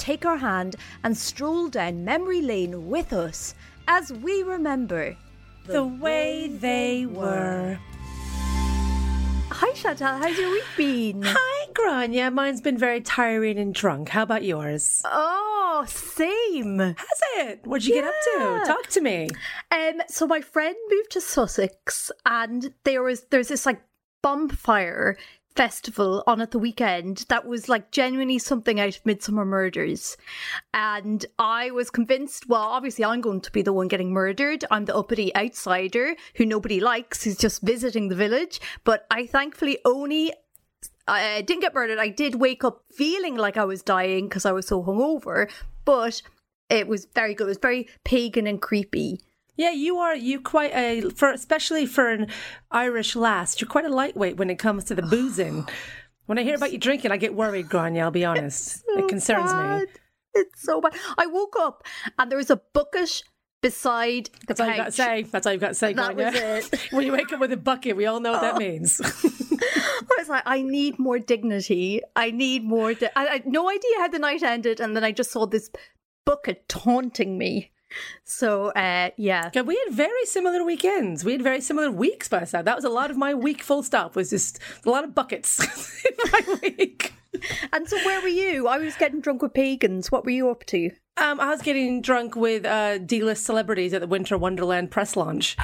take our hand and stroll down memory lane with us as we remember The way they were. Hi Chantal, how's your week been? Hi, Grainne. Mine's been very tiring and drunk. How about yours? Oh, same. Has it? What'd you get up to? Talk to me. Um, so my friend moved to Sussex, and there was there's this like bonfire festival on at the weekend that was like genuinely something out of Midsomer Murders, and I was convinced. Well, obviously, I'm going to be the one getting murdered. I'm the uppity outsider who nobody likes, who's just visiting the village. But I thankfully only I didn't get murdered. I did wake up feeling like I was dying because I was so hungover, but it was very good. It was very pagan and creepy. Yeah, you are. You quite a for especially for an Irish lass. You're quite a lightweight when it comes to the boozing. When I hear about you drinking, I get worried, Grainne. I'll be honest. it concerns me. It's so bad. I woke up and there was a bucket beside the That's all you got to say. That's all you got to say, That Grainne. was it. when you wake up with a bucket, we all know what that oh. means. I was like, I need more dignity. I need more. Di- I, I had no idea how the night ended, and then I just saw this bucket taunting me. So, uh, yeah. We had very similar weekends. We had very similar weeks by the side. That was a lot of my week. Full stop was just a lot of buckets in my week. And so, where were you? I was getting drunk with pagans. What were you up to? Um, I was getting drunk with uh, D-list celebrities at the Winter Wonderland press launch.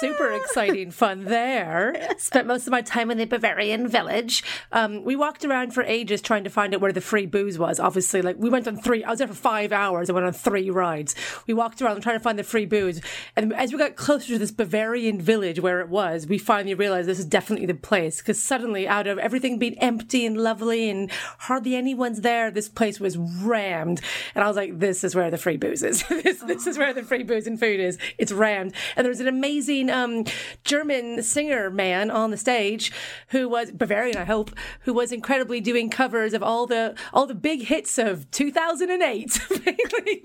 Super exciting fun there. Spent most of my time in the Bavarian village. Um, we walked around for ages trying to find out where the free booze was. Obviously, like we went on three. I was there for five hours. I went on three rides. We walked around trying to find the free booze. And as we got closer to this Bavarian village where it was, we finally realized this is definitely the place. Because suddenly, out of everything being empty and lovely and hardly anyone's there, this place was rammed. And I was like, this is where the free booze is. this, this is where the free booze and food is. It's rammed. And there was an amazing um, German singer man on the stage who was Bavarian, I hope, who was incredibly doing covers of all the all the big hits of 2008.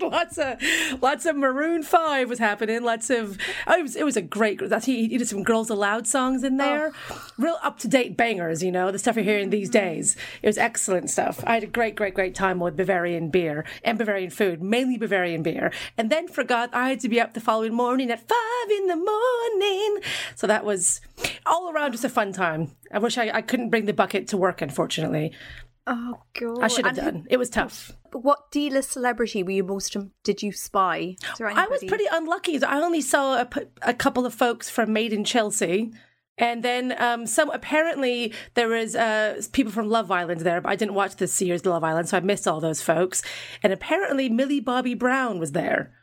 lots of lots of Maroon Five was happening. Lots of oh, it was it was a great. He, he did some Girls Aloud songs in there, oh. real up to date bangers. You know the stuff you're hearing these days. It was excellent stuff. I had a great, great, great time with Bavarian beer and Bavarian food, mainly Bavarian beer, and then forgot I had to be up the following morning at five in the morning. So that was all around just a fun time. I wish I, I couldn't bring the bucket to work, unfortunately. Oh god! I should have done. Who, it was tough. What D-list celebrity were you most? Did you spy? I was pretty unlucky. I only saw a, a couple of folks from Made in Chelsea. And then um, some apparently there was uh, people from Love Island there, but I didn't watch this year's Love Island, so I missed all those folks. And apparently Millie Bobby Brown was there.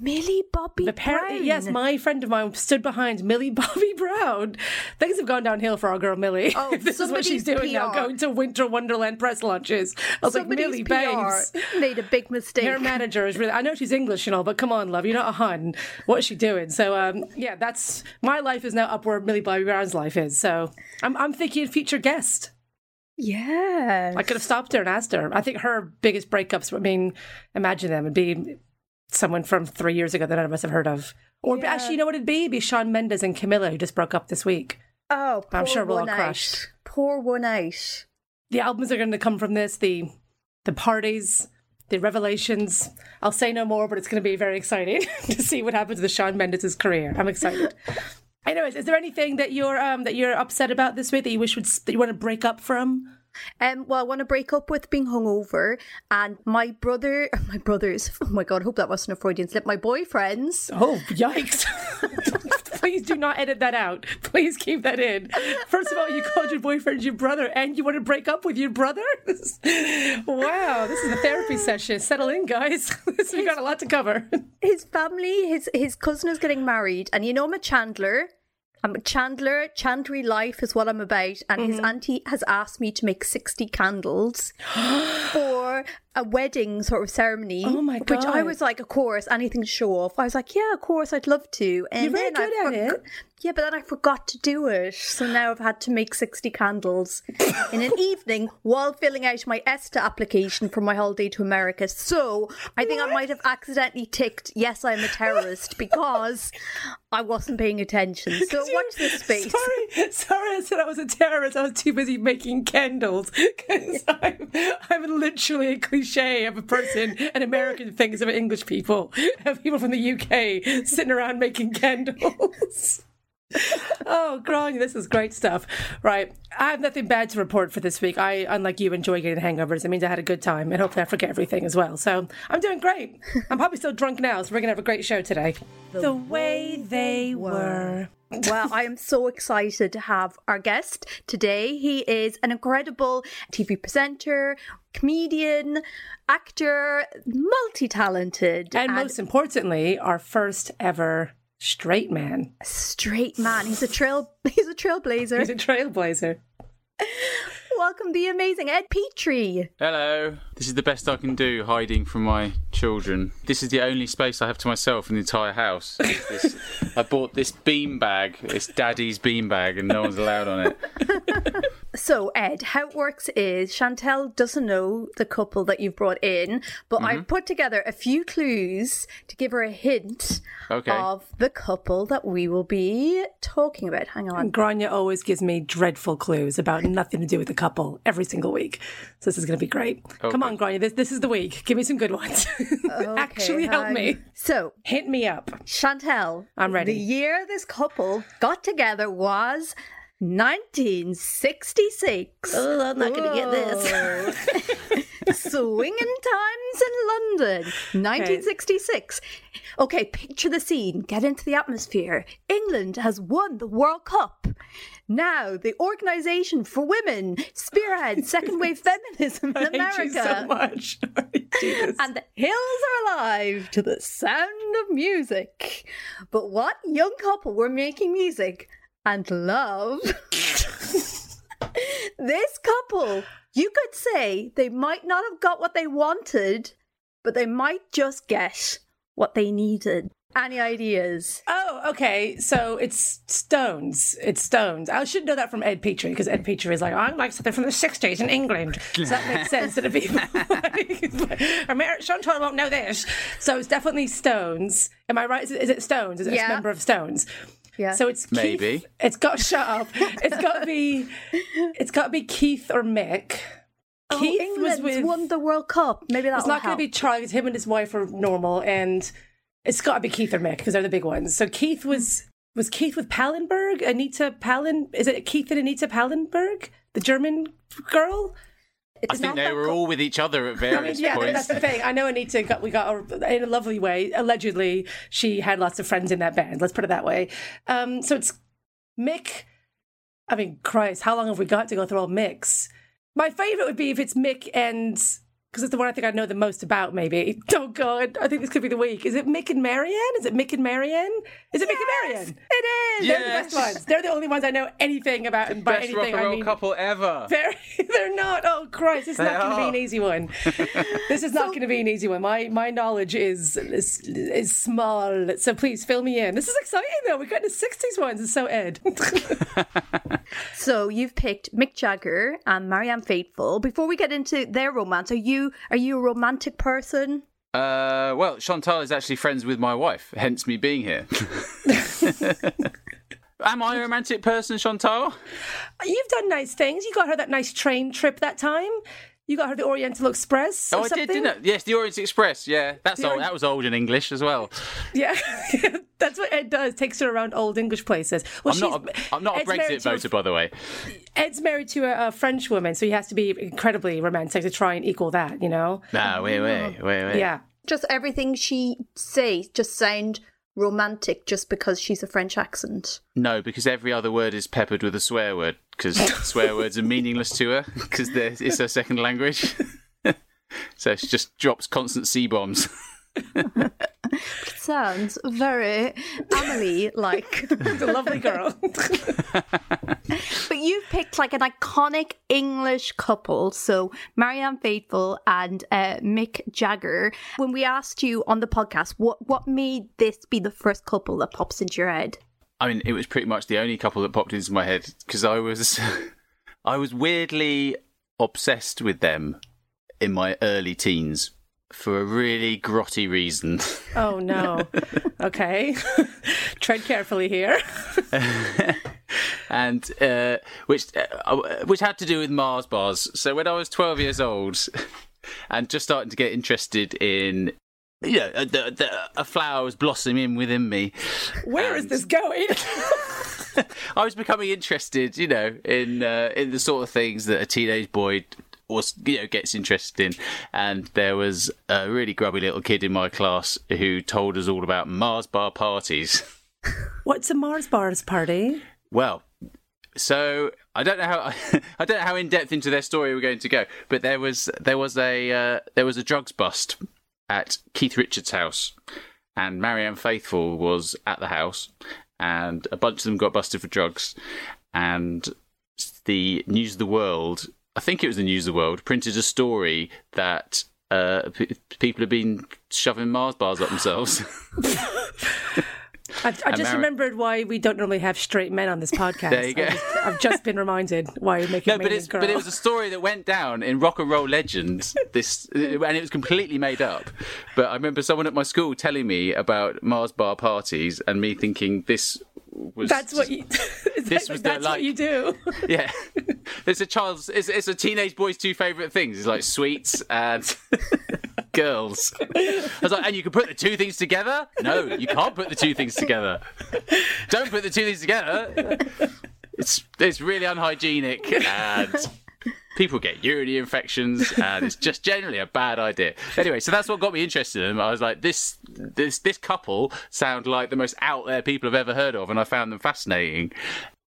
Millie Bobby Apparently, Brown. Yes, my friend of mine stood behind Millie Bobby Brown. Things have gone downhill for our girl Millie. Oh, this is what she's doing PR. now, going to Winter Wonderland press launches. I was Somebody's like, Millie Banks made a big mistake. Her manager is really. I know she's English and all, but come on, love, you're not a hun. What is she doing? So, um, yeah, that's my life is now up where Millie Bobby Brown's life is. So, I'm I'm thinking future guest. Yeah, I could have stopped her and asked her. I think her biggest breakups. I mean, imagine them would be someone from three years ago that none of us have heard of. Or yeah. actually, you know what it'd be? It'd be Shawn Mendes and Camila who just broke up this week. Oh, I'm sure we're all crushed. Poor one out. The albums are going to come from this. The the parties, the revelations. I'll say no more, but it's going to be very exciting to see what happens to Shawn Mendes' career. I'm excited. Anyways, is there anything that you're um that you're upset about this week that you wish would that you want to break up from? Um, well, I want to break up with being hungover, and my brother, my brothers. Oh my god, I hope that wasn't a Freudian slip. My boyfriends. Oh yikes! Please do not edit that out. Please keep that in. First of all, you called your boyfriend your brother, and you want to break up with your brother. wow, this is a therapy session. Settle in, guys. We've got a lot to cover. His family, his his cousin is getting married, and you know I'm a Chandler. I'm a Chandler. Chandlery life is what I'm about. And mm-hmm. his auntie has asked me to make 60 candles for a wedding sort of ceremony. Oh my god! Which I was like, of course, anything to show off. I was like, yeah, of course, I'd love to. And You're very good I at for- it. Yeah, but then I forgot to do it, so now I've had to make sixty candles in an evening while filling out my ESTA application for my holiday to America. So I think what? I might have accidentally ticked yes, I'm a terrorist because I wasn't paying attention. So watch this space. Sorry, sorry, I said I was a terrorist. I was too busy making candles because I'm, I'm literally a cliche of a person and American things of English people, of people from the UK sitting around making candles. oh, Grainne, this is great stuff. Right. I have nothing bad to report for this week. I, unlike you, enjoy getting hangovers. It means I had a good time and hopefully I forget everything as well. So I'm doing great. I'm probably still drunk now, so we're going to have a great show today. The, the way they were. well, I am so excited to have our guest today. He is an incredible TV presenter, comedian, actor, multi talented. And, and most importantly, our first ever straight man. Straight man. He's a trail. He's a trailblazer. He's a trailblazer. Welcome the amazing Ed Petrie. Hello. This is the best I can do hiding from my children. This is the only space I have to myself in the entire house. This, I bought this bean bag. It's daddy's bean bag and no one's allowed on it. So, Ed, how it works is Chantal doesn't know the couple that you've brought in, but mm-hmm. I've put together a few clues to give her a hint okay. of the couple that we will be talking about. Hang on. Grainne always gives me dreadful clues about nothing to do with the couple every single week. So, this is going to be great. Okay. Come on, Grainne, this, this is the week. Give me some good ones. Okay, Actually, help me. So, hit me up. Chantal. I'm ready. The year this couple got together was 1966. Oh, I'm not going to get this. Swinging Times in London, 1966. Okay. okay, picture the scene. Get into the atmosphere. England has won the World Cup. Now, the Organization for Women spearheads second wave feminism in America. so much. and the hills are alive to the sound of music. But what young couple were making music and love. this couple, you could say they might not have got what they wanted, but they might just get what they needed. Any ideas? Oh, okay. So it's Stones. It's Stones. I should know that from Ed Petrie because Ed Petrie is like, I like something from the 60s in England. So that makes sense to the people. Amer- Chantal won't know this. So it's definitely Stones. Am I right? Is it, is it Stones? Is it Yeah. a member of Stones? Yeah. So it's Keith. Maybe. It's got shut up. It's got to be. It's got to be Keith or Mick. Oh, Keith England's was with. won the World Cup. Maybe that's it's not going to be Charlie. 'cause Him and his wife are normal, and it's got to be Keith or Mick because they're the big ones. So Keith was was Keith with Pallenberg, Anita Pallen. Is it Keith and Anita Pallenberg, the German girl? I think they were all with each other at various Yeah, points. that's the thing. I know Anita got we got her in a lovely way. Allegedly, she had lots of friends in that band. Let's put it that way. Um, so it's Mick. I mean, Christ, how long have we got to go through all Micks? My favorite would be if it's Mick and because it's the one I think I know the most about. Maybe. Oh God, I think this could be the week. Is it Mick and Marianne? Is it Mick and Marianne? Is it Mick and Marianne? It is. They're the best ones. They're the only ones I know anything about. And by Best rock anything, and I mean couple ever. they're, they're not. Oh Christ! It's They not going to be an easy one. this is not going to be an easy one. My my knowledge is, is is small. So please fill me in. This is exciting though. We're getting the sixties ones. It's so Ed. So you've picked Mick Jagger and Marianne Faithfull. Before we get into their romance, are you are you a romantic person? Uh, well, Chantal is actually friends with my wife, hence me being here. Am I a romantic person, Chantal? You've done nice things. You got her that nice train trip that time. You got her the Oriental Express. Or Oh, I something. did, didn't I? Yes, the Orient Express. Yeah, that's The old. Orient- That was old in English as well. Yeah, that's what Ed does. Takes her around old English places. Well, I'm not. she's- A, I'm not a Ed's married Brexit to a voter, by the way. Ed's married to a, a French woman, so he has to be incredibly romantic to try and equal that. You know? Nah, wait, wait, wait, wait. Yeah. Just everything she says just sound romantic just because she's a French accent. No, because every other word is peppered with a swear word. Because swear words are meaningless to her because it's her second language. so she just drops constant c bombs. It sounds very Amelie like. The lovely girl. But you've picked like an iconic English couple, so Marianne Faithfull and uh, Mick Jagger. When we asked you on the podcast, what what made this be the first couple that pops into your head? I mean, it was pretty much the only couple that popped into my head because I was, I was weirdly obsessed with them in my early teens for a really grotty reason. Oh no. Okay. Tread carefully here. and uh, which uh, which had to do with Mars bars. So when I was twelve years old, and just starting to get interested in. You know, uh, the, the, a flower was blossoming within me. Where is And- this going? I was becoming interested, you know, in uh, in the sort of things that a teenage boy was, you know, gets interested in. And there was a really grubby little kid in my class who told us all about Mars bar parties. What's a Mars bars party? Well, so I don't know how I don't know how in depth into their story we're going to go, but there was there was a uh, there was a drugs bust at Keith Richards' house, and Marianne Faithfull was at the house, and a bunch of them got busted for drugs, and the News of the World, I think it was the News of the World, printed a story that. Uh, p- people have been shoving Mars bars up themselves. I've, I just Ameri- remembered why we don't normally have straight men on this podcast. There you go. I just, I've just been reminded why you're making No, but it's girl. but it was a story that went down in rock and roll legends. This and it was completely made up. But I remember someone at my school telling me about Mars bar parties, and me thinking this was That's what you. This was the, that's like- what you do. yeah. It's a child's. It's, it's a teenage boy's two favorite things. It's like sweets and girls. I was like, and you can put the two things together. No, you can't put the two things together. Don't put the two things together. It's it's really unhygienic and people get urinary infections and it's just generally a bad idea. Anyway, so that's what got me interested in them. I was like, this this this couple sound like the most out there people I've ever heard of, and I found them fascinating.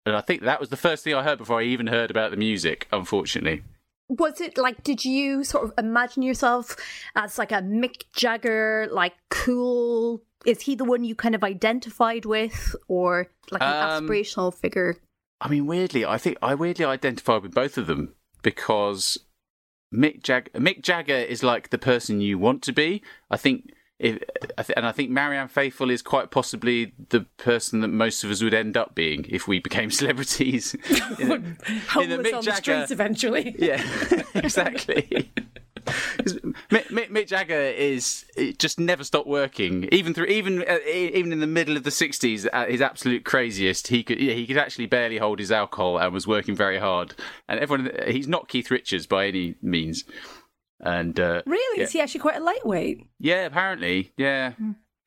And I think that was the first thing I heard before I even heard about the music. Unfortunately, Was it like, did you sort of imagine yourself as like a Mick Jagger, like cool? Is he the one you kind of identified with, or like an Um, aspirational figure? I mean, weirdly, I think I weirdly identified with both of them because Mick Jag- Mick Jagger is like the person you want to be. I think if, and I think Marianne Faithfull is quite possibly the person that most of us would end up being if we became celebrities. in the, in Homeless the Mick on the Jagger- streets eventually. yeah, exactly. Mick, Mick, Mick Jagger is just never stopped working, even through even uh, even in the middle of the '60s, at his absolute craziest. He could yeah, he could actually barely hold his alcohol and was working very hard. And everyone, he's not Keith Richards by any means. And uh, Really? yeah. Is he actually quite a lightweight? yeah, apparently, yeah.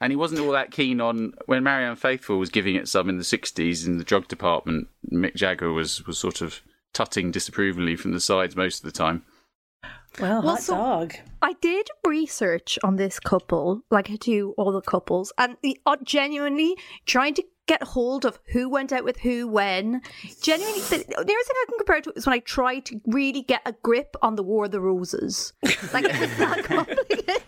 And he wasn't all that keen on when Marianne Faithfull was giving it some in the '60s in the drug department. Mick Jagger was was sort of tutting disapprovingly from the sides most of the time. Well, Well, hot so- dog. I did research on this couple, like I do all the couples, and the, uh, genuinely trying to get hold of who went out with who when. Genuinely, the, nearest thing I can compare it to is when I tried to really get a grip on the War of the Roses. Like it was that complicated.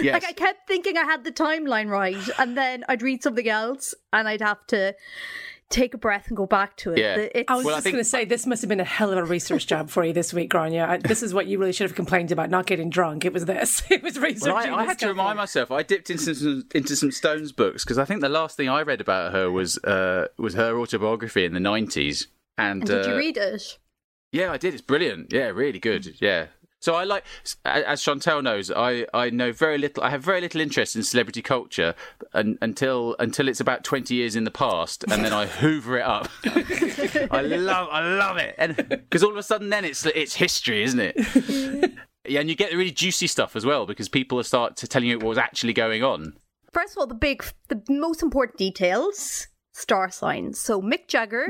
Yes. Like I kept thinking I had the timeline right, and then I'd read something else, and I'd have to take a breath and go back to it. Yeah. It's- I was Well, just think- going to say this must have been a hell of a research job for you this week, Grainne. This is what you really should have complained about, not getting drunk. It was this. It was researching. Well, I, I had to couple. remind myself. I dipped into some into some Stones books because I think the last thing I read about her was uh, was her autobiography in the nineties. And, and did you uh, read it? Yeah, I did. It's brilliant. Yeah, really good. Yeah. So I like, as Chantal knows, I, I know very little. I have very little interest in celebrity culture un, until until it's about twenty years in the past, and then I hoover it up. I love I love it, and because all of a sudden then it's it's history, isn't it? Yeah, and you get the really juicy stuff as well because people start to telling you what was actually going on. First of all, the big, the most important details: star signs. So Mick Jagger,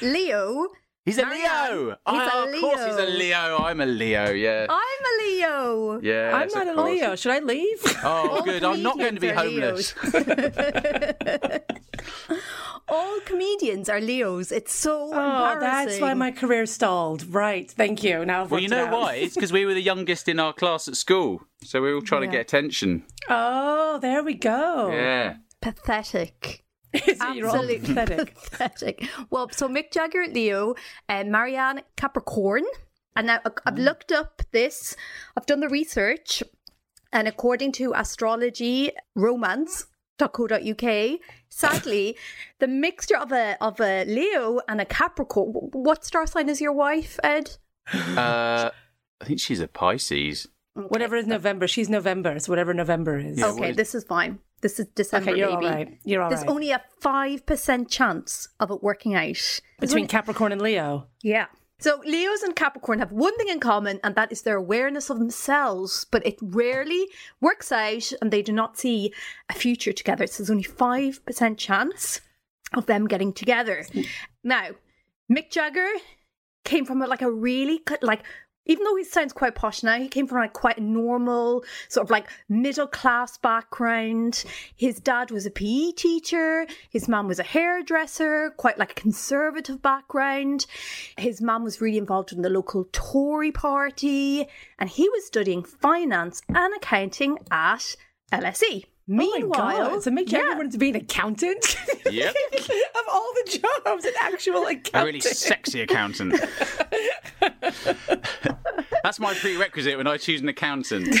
Leo. He's a Marianne, Leo. he's oh, a of course he's a Leo. Leo. I'm a Leo. Yeah. I'm a Leo. Yeah. I'm not a course. Leo. Should I leave? Oh, All good. I'm not going to be homeless. All comedians are Leos. It's so Oh, embarrassing. that's why my career stalled. Right. Thank you. Now I've Well, you worked it know why? It's because we were the youngest in our class at school, so we were all trying Yeah. to get attention. Oh, there we go. Yeah. pathetic. Is it? You're all Absolutely pathetic. pathetic. Well, so Mick Jagger, Leo, and Marianne Capricorn. And now I- I've looked up this. I've done the research, and according to astrology romance.co.uk, sadly, the mixture of a of a Leo and a Capricorn. What star sign is your wife, Ed? Uh, I think she's a Pisces. Whatever is November, she's November. So whatever November is. Yeah, okay, what is- this is fine. This is December, Okay, you're baby. all right. You're all There's right. only a five percent chance of it working out Between Capricorn and Leo. Yeah. So Leos and Capricorn have one thing in common, and that is their awareness of themselves, but it rarely works out and they do not see a future together. So there's only 5% chance of them getting together. Hmm. Now, Mick Jagger came from a, like a really, like, even though he sounds quite posh now, he came from like quite a normal, sort of like middle class background. His dad was a PE teacher. His mum was a hairdresser, quite like a conservative background. His mum was really involved in the local Tory party, and he was studying finance and accounting at LSE. Meanwhile, oh my God. so Mick Jagger yeah. wanted to be an accountant. Yep. of all the jobs, an actual accountant. A really sexy accountant. That's my prerequisite when I choose an accountant.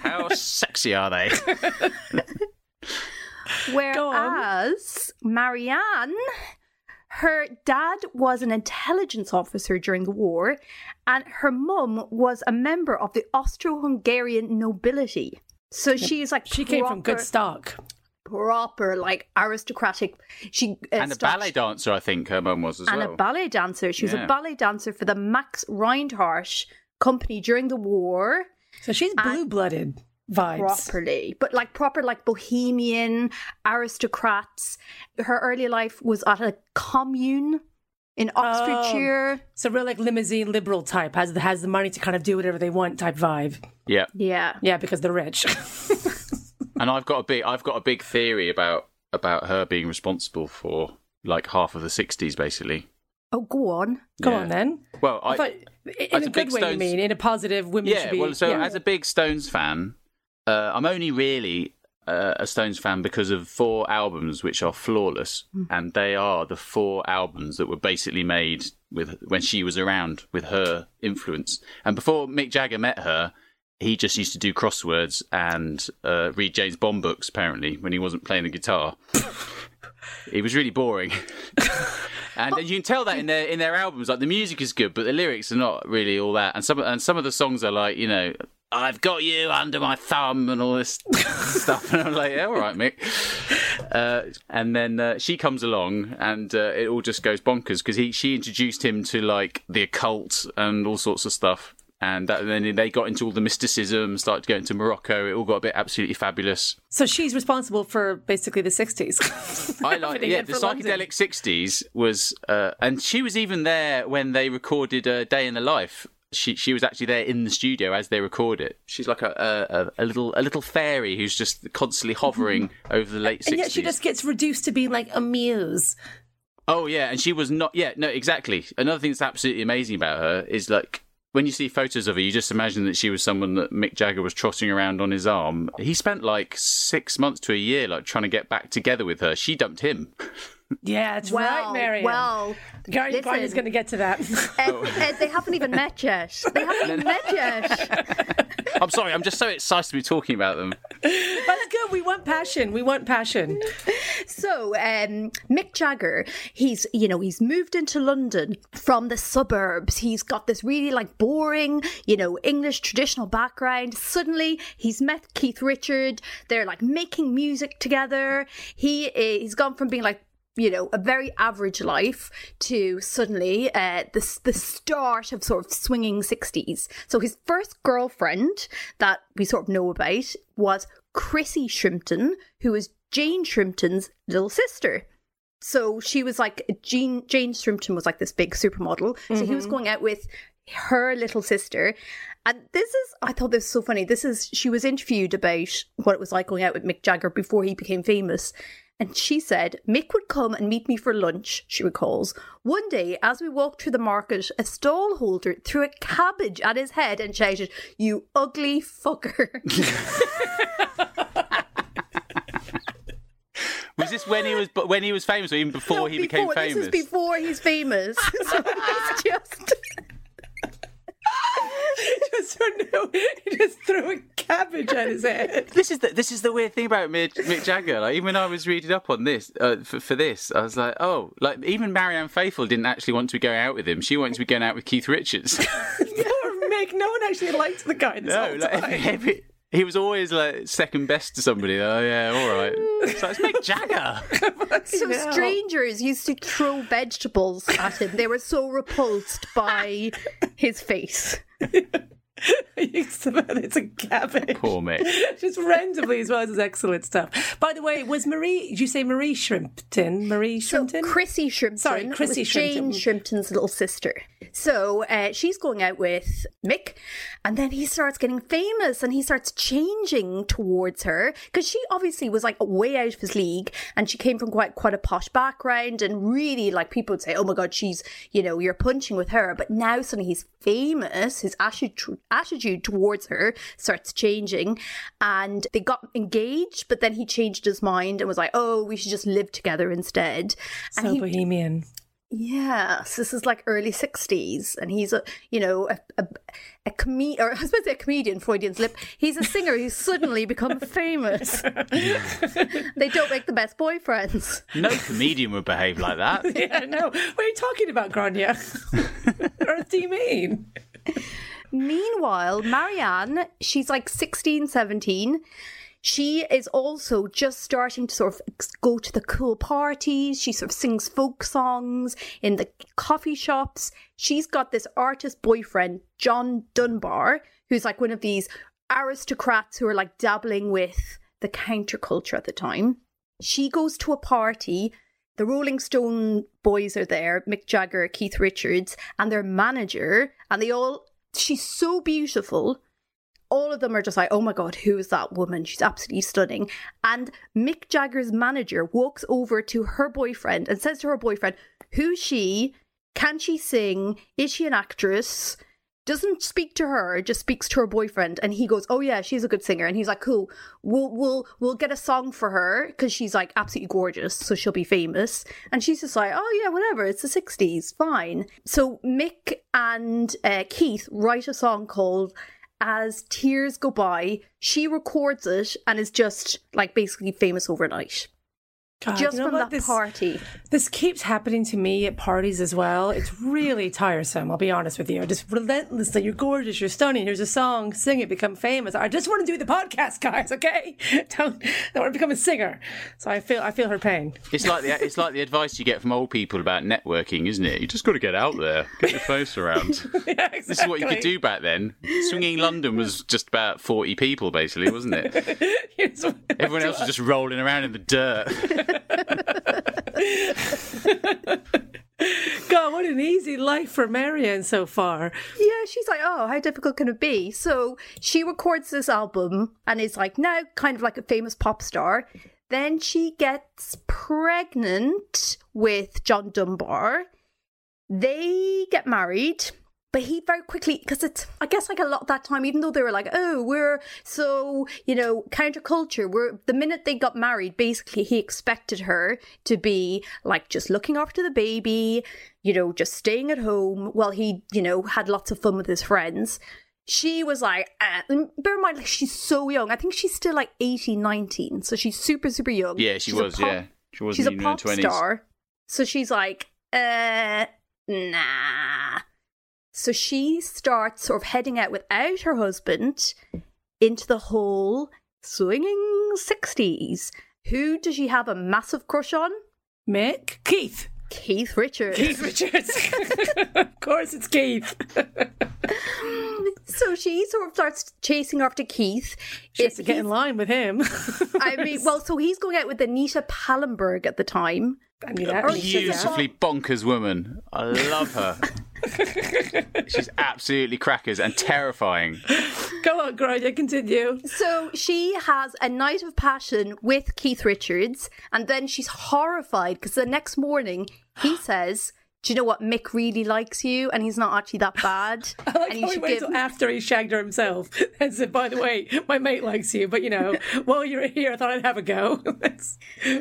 How sexy are they? Whereas Marianne, her dad was an intelligence officer during the war, and her mum was a member of the Austro-Hungarian nobility. So she's like She came from good stock. proper like aristocratic. She uh, And a stock- ballet dancer, I think her mum was as and well. And a ballet dancer. She was Yeah. a ballet dancer for the Max Reinhardt company during the war. So she's blue blooded vibes. properly, but like proper, like bohemian aristocrats. Her early life was at a commune in Oxfordshire. So real like limousine liberal type has has the money to kind of do whatever they want type vibe. yeah. Yeah. Yeah, because they're rich. And I've got a big I've got a big theory about about her being responsible for like half of the sixties basically. Oh, go on. Go Yeah. on then. Well, I, I, thought in a a good big way. You mean in a positive? Women should yeah, be. well, so yeah. as a big Stones fan, uh, I'm only really uh, a Stones fan because of four albums which are flawless, Hmm. and they are the four albums that were basically made with when she was around with her influence. And before Mick Jagger met her, he just used to do crosswords and uh, read James Bond books. Apparently, when he wasn't playing the guitar, it was really boring. and, and you can tell that in their in their albums. Like the music is good, but the lyrics are not really all that. And some and some of the songs are like you know. I've got you under my thumb and all this stuff, and I'm like, yeah, all right, Mick. Uh, and then uh, she comes along, and uh, it all just goes bonkers because he she introduced him to like the occult and all sorts of stuff and, that, and then they got into all the mysticism, started going to Morocco. It all got a bit absolutely fabulous. So she's responsible for basically the '60s. I like, yeah, the psychedelic London. '60s was, uh, and she was even there when they recorded a Day in the Life she she was actually there in the studio as they record it. She's like a a, a little a little fairy who's just constantly hovering over the late sixties. And yet she just gets reduced to being like a muse. Oh yeah, and she was not. Yeah, no, exactly. Another thing that's absolutely amazing about her is like when you see photos of her, you just imagine that she was someone that Mick Jagger was trotting around on his arm. He spent like six months to a year, like trying to get back together with her. She dumped him. Yeah, it's well, right, Mary. Well, Gary is going to get to that. Ed, oh. Ed, they haven't even met yet. They haven't even met yet. I'm sorry. I'm just so excited to be talking about them. That's good. We want passion. We want passion. So, um, Mick Jagger, he's you know he's moved into London from the suburbs. He's got this really like boring, you know, English traditional background. Suddenly, he's met Keith Richard. They're like making music together. He he's gone from being like you know, a very average life to suddenly uh, the, the start of sort of swinging 60s. So his first girlfriend that we sort of know about was Chrissy Shrimpton, who was Jane Shrimpton's little sister. So she was like, Jane, Jane Shrimpton was like this big supermodel. Mm-hmm. So he was mm-hmm. going out with her little sister. And this is, I thought this was so funny. This is, she was interviewed about what it was like going out with Mick Jagger before he became famous. And she said, Mick would come and meet me for lunch, she recalls. One day, as we walked through the market, a stall holder threw a cabbage at his head and shouted, You ugly fucker. Was this when he was when he was famous, or even before no, he before, became famous? This is before he's famous. so he's just just no, he just threw a cabbage at his head. This is the this is the weird thing about Mick, Mick Jagger. Like even when I was reading up on this uh, for, for, this, I was like, oh, like even Marianne Faithfull didn't actually want to be going out with him. She wanted to be going out with Keith Richards. Poor Mick. No one actually liked the guy this no, whole like, time. Every, he was always like second best to somebody. Oh yeah, all right. So it's Mick Jagger. so strangers used to throw vegetables at him. They were so repulsed by his face. it's a cabbage. Poor Mick. Just randomly as well as excellent stuff. By the way, was Marie, did you say Marie Shrimpton? Marie Shrimpton? So Chrissy Shrimpton. Sorry, Chrissy Shrimpton. Jane Shrimpton's little sister. So uh, she's going out with Mick, and then he starts getting famous and he starts changing towards her because she obviously was like way out of his league and she came from quite quite a posh background and really like people would say, oh my god, she's you know you're punching with her, but now suddenly he's famous, his attitude attitude towards her starts changing, and they got engaged, but then he changed his mind and was like, oh, we should just live together instead. So he, bohemian. Yes, this is like early sixties, and he's a you know a a, a comedian, or I suppose supposed to a comedian, Freudian slip. He's a singer who's suddenly become famous. they don't make the best boyfriends. No comedian would behave like that. yeah, no. What are you talking about, Grainne? what do you mean? Meanwhile, Marianne, she's like 16, 17 she is also just starting to sort of go to the cool parties. She sort of sings folk songs in the coffee shops. She's got this artist boyfriend, John Dunbar, who's like one of these aristocrats who are like dabbling with the counterculture at the time. She goes to a party. The Rolling Stone boys are there, Mick Jagger, Keith Richards, and their manager, and they all she's so beautiful all of them are just like, oh my God, who is that woman? She's absolutely stunning. And Mick Jagger's manager walks over to her boyfriend and says to her boyfriend, who's she? Can she sing? Is she an actress? Doesn't speak to her, just speaks to her boyfriend, and he goes, "Oh yeah, she's a good singer." And he's like, "Cool, we'll we'll we'll get a song for her because she's like absolutely gorgeous, so she'll be famous." And she's just like, "Oh yeah, whatever. It's the '60s, fine." So Mick and uh, Keith write a song called as tears go by, she records it and is just like basically famous overnight. God, just you know from what? that this, party. This keeps happening to me at parties as well. It's really tiresome, I'll be honest with you. Just relentlessly, you're gorgeous, you're stunning, here's a song, sing it, become famous. I just want to do the podcast, guys, okay? Don't, don't want to become a singer. So I feel I feel her pain. It's like the it's like the advice you get from old people about networking, isn't it? You just got to get out there, get your face around. yeah, exactly. This is what you could do back then. Swinging London was just about forty people, basically, wasn't it? Everyone else was just rolling around in the dirt. God, what an easy life for Marianne so far. Yeah, she's like, oh, how difficult can it be? So she records this album and is like now kind of like a famous pop star. Then she gets pregnant with John Dunbar. They get married, but he very quickly, because it's, I guess, like a lot that time, even though they were like, oh, we're so, you know, counterculture, we're, the minute they got married, basically, he expected her to be like just looking after the baby, you know, just staying at home while he, you know, had lots of fun with his friends. She was like, uh, bear in mind, like, she's so young. I think she's still like 18, 19. So she's super, super young. Yeah, she She's was. pop- yeah, she wasn't She's a even in her pop star. So she's like, uh, nah. So she starts sort of heading out without her husband into the whole swinging 60s. Who does she have a massive crush on? Mick? Keith. Keith Richards. Keith Richards. of course it's Keith. So she sort of starts chasing after Keith. She has to get in line with him. I mean, well, so he's going out with Anita Pallenberg at the time. I knew that. Or Anita, she's yeah. Beautifully bonkers woman. I love her. She's absolutely crackers and terrifying. Go on, Grainne, continue. So she has a night of passion with Keith Richards, and then she's horrified because the next morning he says, "Do you know what? Mick really likes you, and he's not actually that bad, I like and how he should waited give." after he shagged her himself and said, by the way, my mate likes you, but you know, while you're here, I thought I'd have a go. That's-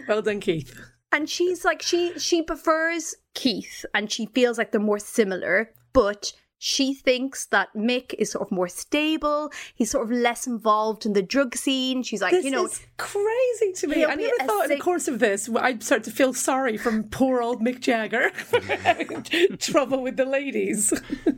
well done, Keith. And she's like, she she prefers Keith, and she feels like they're more similar, but. She thinks that Mick is sort of more stable. He's sort of less involved in the drug scene. She's like, This you know, is crazy to me. I never a thought in the course of this I'd start to feel sorry from poor old Mick Jagger. Trouble with the ladies.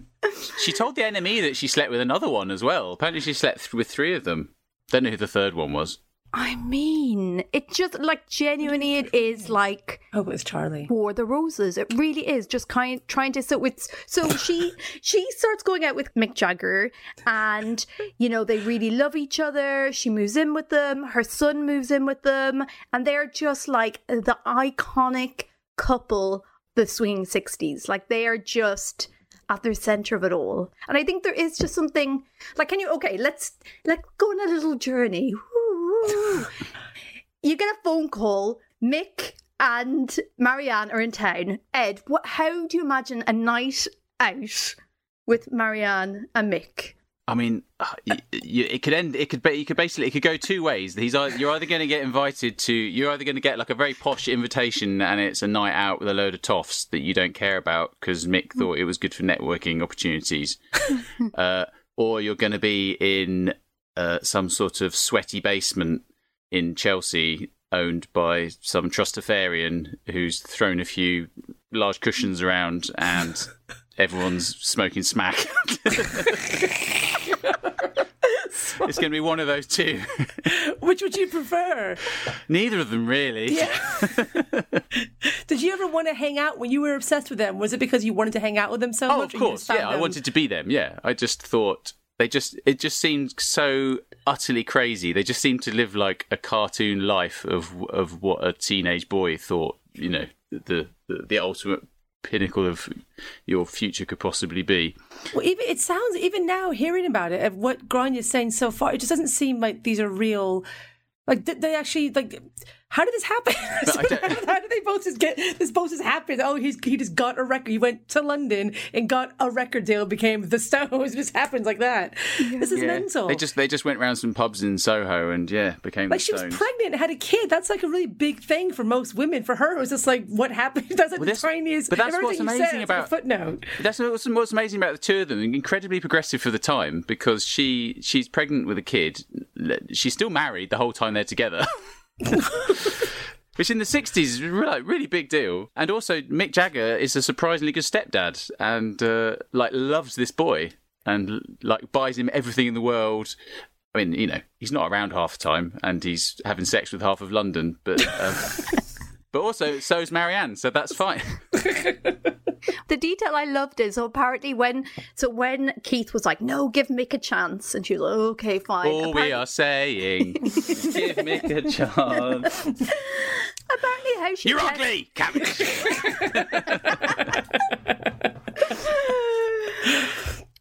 She told the enemy that she slept with another one as well. Apparently, she slept with three of them. Don't know who the third one was. I mean, it just like genuinely, it is like Oh, it was Charlie. for the roses. It really is just kind trying to so it's so she she starts going out with Mick Jagger and you know they really love each other. She moves in with them, her son moves in with them, and they're just like the iconic couple the swinging 60s. Like they are just at the center of it all. And I think there is just something like can you okay, let's let's go on a little journey. Woo. You get a phone call, Mick and Marianne are in town. Ed, what how do you imagine a night out with Marianne and Mick? I mean, uh, y- y- it could end. It could. Be, you could basically. It could go two ways. He's. ei- You're either going to get invited to. You're either going to get like a very posh invitation, and it's a night out with a load of toffs that you don't care about because Mick thought it was good for networking opportunities, uh, or you're going to be in uh, some sort of sweaty basement in Chelsea, owned by some trustafarian who's thrown a few large cushions around and. Everyone's smoking smack. It's going to be one of those two. Which would you prefer? Neither of them, really. Yeah. Did you ever want to hang out when you were obsessed with them? Was it because you wanted to hang out with them so Oh, much? of course. Yeah, I wanted to be them. Yeah, I just thought they just it just seemed so utterly crazy. They just seemed to live like a cartoon life of of what a teenage boy thought. You know, the the, the ultimate pinnacle of your future could possibly be. Well, even it sounds even now hearing about it of what Grainne's saying so far, it just doesn't seem like these are real. Like they actually like? How did this happen? how did they both just get this? Both just happened. Oh, he's he just got a record. He went to London and got a record deal. Became the Stones. It just happens like that. Yeah. This is yeah. mental. They just they just went around some pubs in Soho and yeah, became like she was pregnant, had a kid. That's like a really big thing for most women. For her, it was just like what happened. That's like well, the tiniest. But that's what's amazing said, about footnote. That's what's, what's amazing about the two of them. Incredibly progressive for the time because she she's pregnant with a kid. She's still married the whole time they're together. Which in the 60s is like really big deal. And also, Mick Jagger is a surprisingly good stepdad and uh, like loves this boy and like buys him everything in the world. I mean, you know, he's not around half the time and he's having sex with half of London, but um, but also so is Marianne, so that's fine. the detail I loved is so apparently when so when Keith was like, "No, give Mick a chance," and she was like, "Okay, fine." All apparently... we are saying, give Mick a chance. apparently, how she you're ugly, cabbage.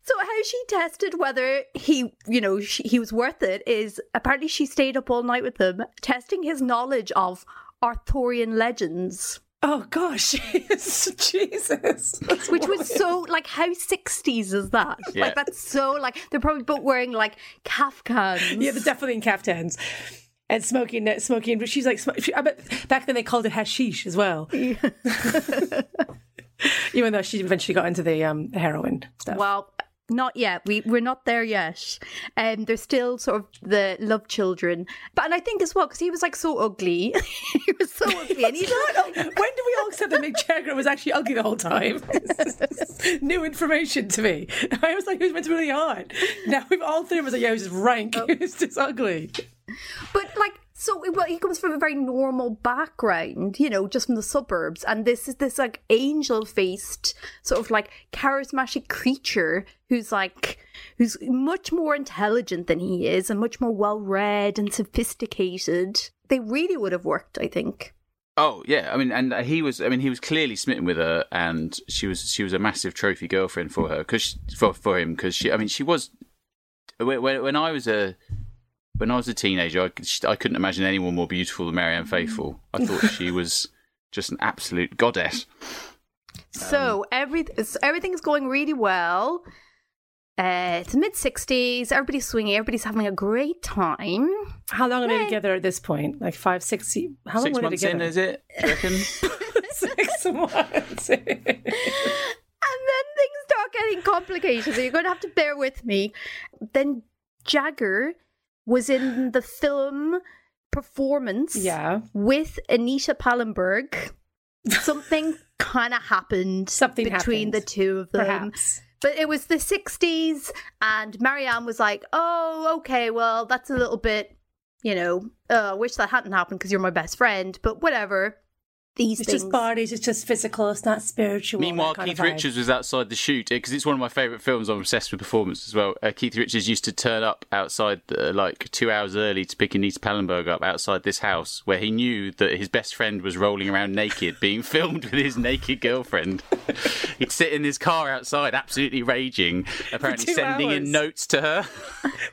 So how she tested whether he, you know, she, he was worth it is apparently she stayed up all night with him, testing his knowledge of Arthurian legends. Oh gosh, Jesus! Which was so like how sixties is that? Yeah. Like that's so like they're probably both wearing like kaftans. Yeah, they're definitely in kaftans and smoking smoking. But she's like, I bet back then they called it hashish as well. Yeah. Even though she eventually got into the um, heroin stuff. Well, not yet. We we're not there yet. and Um, there's still sort of the love children, but and I think as well because he was like so ugly. he was so ugly, and he's when do we all accept that Mick Jagger was actually ugly the whole time? New information to me. I was like, he was meant to be really hot. Now we've all three of us like, yeah, he was just rank. Oh. Just ugly. But like so well, he comes from a very normal background, you know, just from the suburbs, and this is this like angel-faced sort of like charismatic creature who's like who's much more intelligent than he is and much more well-read and sophisticated. They really would have worked, I think. Oh yeah, I mean, and uh, he was. I mean, he was clearly smitten with her, and she was. She was a massive trophy girlfriend for her because for for him because she. I mean, she was. When, when I was a when I was a teenager, I, I couldn't imagine anyone more beautiful than Marianne Faithfull. I thought she was just an absolute goddess. So um, every everything is going really well. Uh, it's mid sixties. Everybody's swinging. Everybody's having a great time. How long are they together at this point? Like five, six. How long six were months they together? in? Is it? Do you reckon? six months. and then things start getting complicated. So you're going to have to bear with me. Then Jagger was in the film performance yeah. with Anita Pallenberg. Something kind of happened Something between happened. the two of them. Perhaps. But it was the 60s, and Marianne was like, oh, okay, well, that's a little bit, you know, uh, wish that hadn't happened because you're my best friend, but whatever these it's things. just bodies, it's just physical, it's not spiritual. Meanwhile, Keith Richards was outside the shoot because it's one of my favourite films. I'm obsessed with performance as well. Uh, Keith Richards used to turn up outside uh, like two hours early to pick Anita Pallenberg up outside this house where he knew that his best friend was rolling around naked, being filmed with his naked girlfriend. He'd sit in his car outside, absolutely raging, apparently sending hours. in notes to her.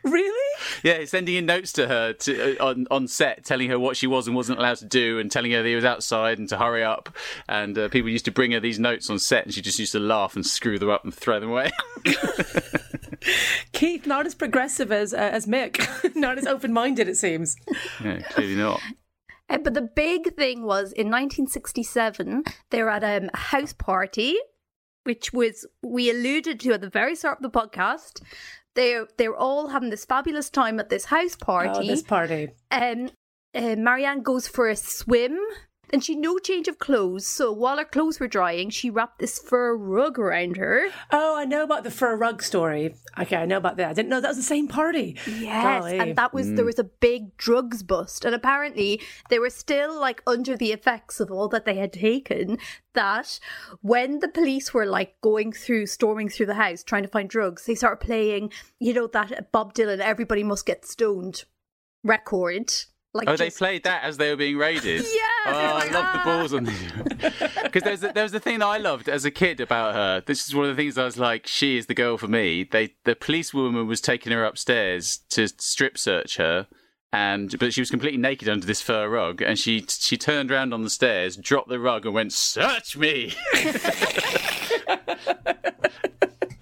really? Yeah, sending in notes to her to, uh, on on set, telling her what she was and wasn't allowed to do, and telling her that he was outside and to hurry up. And uh, people used to bring her these notes on set, and she just used to laugh and screw them up and throw them away. Keith, not as progressive as uh, as Mick, not as open minded, it seems. Yeah, clearly not. Uh, but the big thing was in 1967, they were at um, a house party, which was we alluded to at the very start of the podcast. They're they're all having this fabulous time at this house party. Oh, this party. Um, uh, Marianne goes for a swim and she no change of clothes. So while her clothes were drying, she wrapped this fur rug around her. Oh, I know about the fur rug story. Okay, I know about that. I didn't know that was the same party. Yes, Golly. and that was mm. there was a big drugs bust, and apparently they were still like under the effects of all that they had taken. That when the police were like going through, storming through the house trying to find drugs, they started playing, you know, that Bob Dylan "Everybody Must Get Stoned" record like oh, just... they played that as they were being raided. yeah. Oh, like, I love ah. the balls on these. because there's there was the thing I loved as a kid about her. This is one of the things I was like, she is the girl for me. They the police woman was taking her upstairs to strip search her, and but she was completely naked under this fur rug, and she she turned around on the stairs, dropped the rug, and went, "Search me!"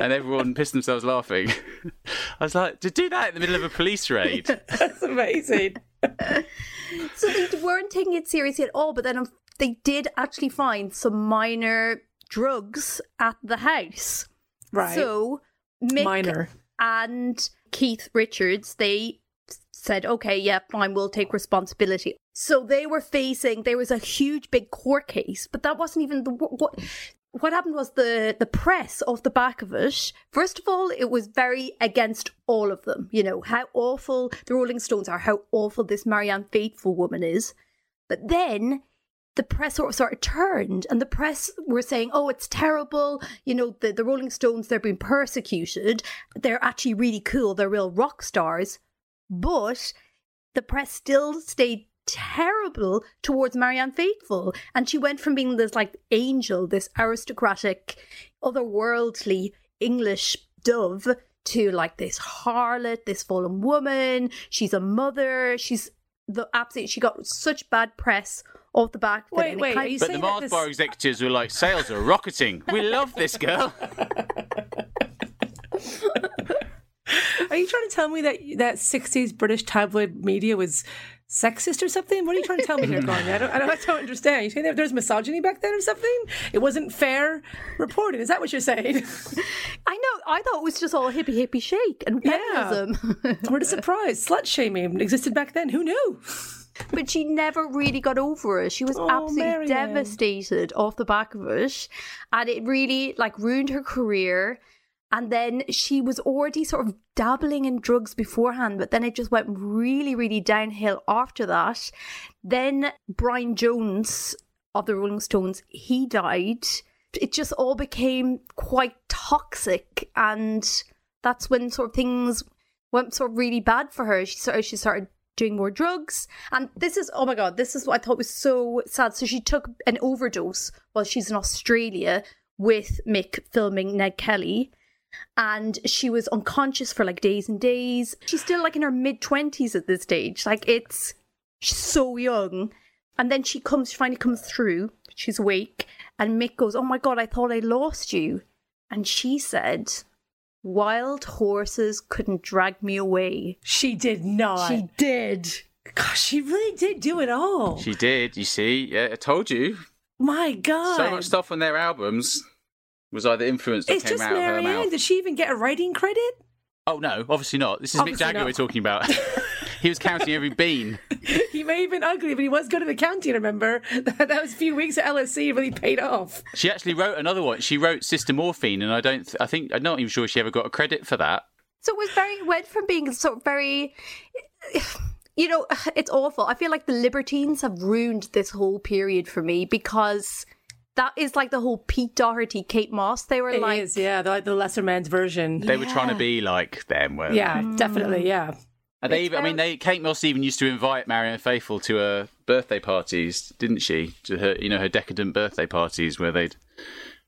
and everyone pissed themselves laughing. I was like, to do that in the middle of a police raid. That's amazing. So they weren't taking it seriously at all, but then um, they did actually find some minor drugs at the house. Right. So Mick Minor. and Keith Richards, they said, okay, yeah, fine, we'll take responsibility. So they were facing, there was a huge big court case, but that wasn't even the, what, what happened was the, the press off the back of it, first of all, it was very against all of them. You know, how awful the Rolling Stones are, how awful this Marianne Faithfull woman is. But then the press sort of, sort of turned and the press were saying, oh, it's terrible. You know, the, the Rolling Stones, they're being persecuted. They're actually really cool. They're real rock stars. But the press still stayed terrible towards Marianne Faithfull. And she went from being this like angel, this aristocratic, otherworldly English dove to like this harlot, this fallen woman. She's a mother. She's the absolute, she got such bad press off the back. Wait, and wait, kind- are you But the Mars this- bar executives were like, sales are rocketing. We love this girl. Are you trying to tell me that that '60s British tabloid media was sexist or something? What are you trying to tell me here, Grainne? I don't, I don't, I don't understand. You saying there was misogyny back then or something? It wasn't fair reporting. Is that what you're saying? I know, I thought it was just all hippie hippie shake and Yeah. feminism. what a surprise! Slut shaming existed back then. Who knew? but she never really got over it. She was Oh, absolutely Marianne. devastated off the back of it. And it really like ruined her career. And then she was already sort of dabbling in drugs beforehand, but then it just went really, really downhill after that. Then Brian Jones of the Rolling Stones, he died. It just all became quite toxic, and that's when sort of things went sort of really bad for her. She started, she started doing more drugs, and this is oh my god, this is what I thought was so sad. So she took an overdose while she's in Australia with Mick filming Ned Kelly and she was unconscious for like days and days. She's still like in her mid 20s at this stage. Like it's she's so young. And then she comes, she finally comes through. She's awake. And Mick goes, Oh my God, I thought I lost you. And she said, Wild horses couldn't drag me away. She did not. She did. Gosh, she really did do it all. She did, you see. Yeah, I told you. My God. So much stuff on their albums was either influenced or It's came just out of her Marianne. mouth. Did she even get a writing credit? Oh no, obviously not. This is Obviously Mick Jagger not. we're talking about. he was counting every bean. He may have been ugly, but he was good at accounting, remember? That, that was a few weeks at LSE really paid off. She actually wrote another one. She wrote Sister Morphine, and I don't. Th- I think I'm not even sure she ever got a credit for that. So it was very, went from being sort of very. You know, it's awful. I feel like the Libertines have ruined this whole period for me because that is like the whole Pete Doherty, Kate Moss. They were It like, is, yeah. They're like the lesser man's version. They were trying to be like them, weren't Yeah, Mm. definitely, yeah. And they even, I mean, they Kate Moss even used to invite Marianne Faithfull to her birthday parties, didn't she? To her, you know, her decadent birthday parties where they'd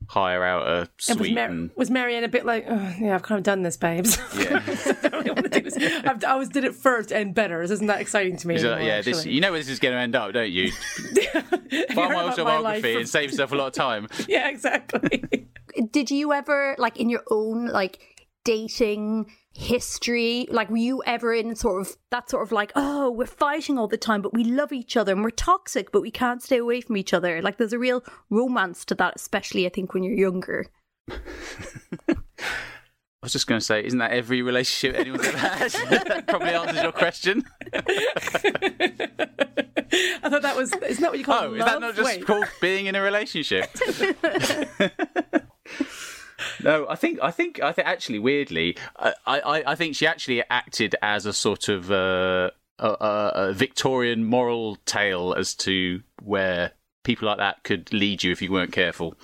hire out a And was, Mar- and was Marianne a bit like, "Ugh, yeah, I've kind of done this, babes. yeah. I really want to do this. I've, always did it first and better. This isn't that exciting to me. He's like, anymore, yeah, this you know where this is going to end up, don't you? Have you my about my life autobiography from- and save yourself a lot of time. Yeah, exactly. did you ever, like, in your own, like, dating history, like, were you ever in sort of that sort of like, oh, we're fighting all the time, but we love each other and we're toxic, but we can't stay away from each other? Like, there's a real romance to that, especially, I think, when you're younger. I was just going to say, isn't that every relationship anyone's ever had? that probably answers your question. I thought that was, isn't that what you call Oh, love? is that not just Wait. called being in a relationship? No, I think I think I think actually weirdly, I I, I think she actually acted as a sort of uh, a, a, Victorian moral tale as to where people like that could lead you if you weren't careful.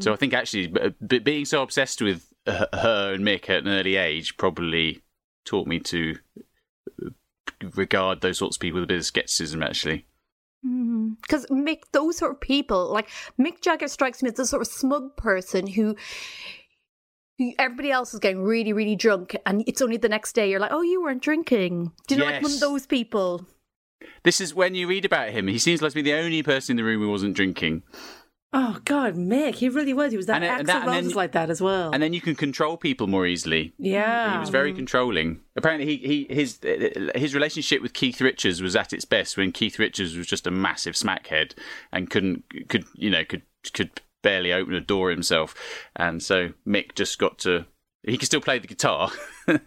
So I think actually, b- being so obsessed with uh, her and Mick at an early age probably taught me to uh, regard those sorts of people with a bit of skepticism. Actually. Mm-hmm. Because Mick, those sort of people, like Mick Jagger strikes me as the sort of smug person who who- everybody else is getting really, really drunk, and it's only the next day you're like, oh, you weren't drinking. Do you know, like one of those people? This is when you read about him. He seems like to be the only person in the room who wasn't drinking. Oh God, Mick, he really was. He was that And, and Rose then- was like that as well. And then you can control people more easily. yeah, He was very controlling. Apparently, he, he his his relationship with Keith Richards was at its best when Keith Richards was just a massive smackhead and couldn't could you know could could barely open a door himself, and so Mick just got to. He could still play the guitar, of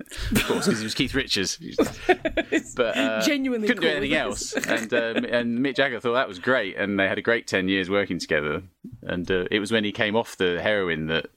course, because he was Keith Richards. But uh, Genuinely couldn't do anything else. And um, and Mick Jagger thought that was great, and they had a great ten years working together. And uh, it was when he came off the heroin that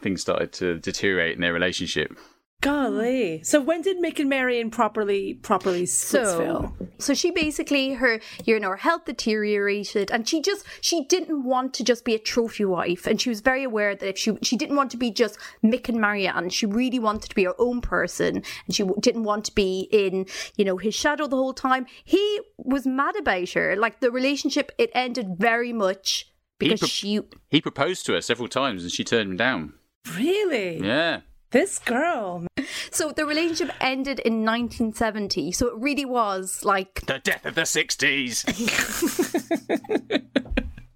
things started to deteriorate in their relationship. Golly. Mm. So when did Mick and Marion properly properly split So, so she basically her you know her health deteriorated, and she just she didn't want to just be a trophy wife, and she was very aware that if she she didn't want to be just Mick and Marianne, she really wanted to be her own person, and she didn't want to be in you know his shadow the whole time. He was mad about her, like the relationship it ended very much because pro- she He proposed to her several times and she turned him down. Really? Yeah. This girl. so the relationship ended in 1970. So it really was like The death of the 60s.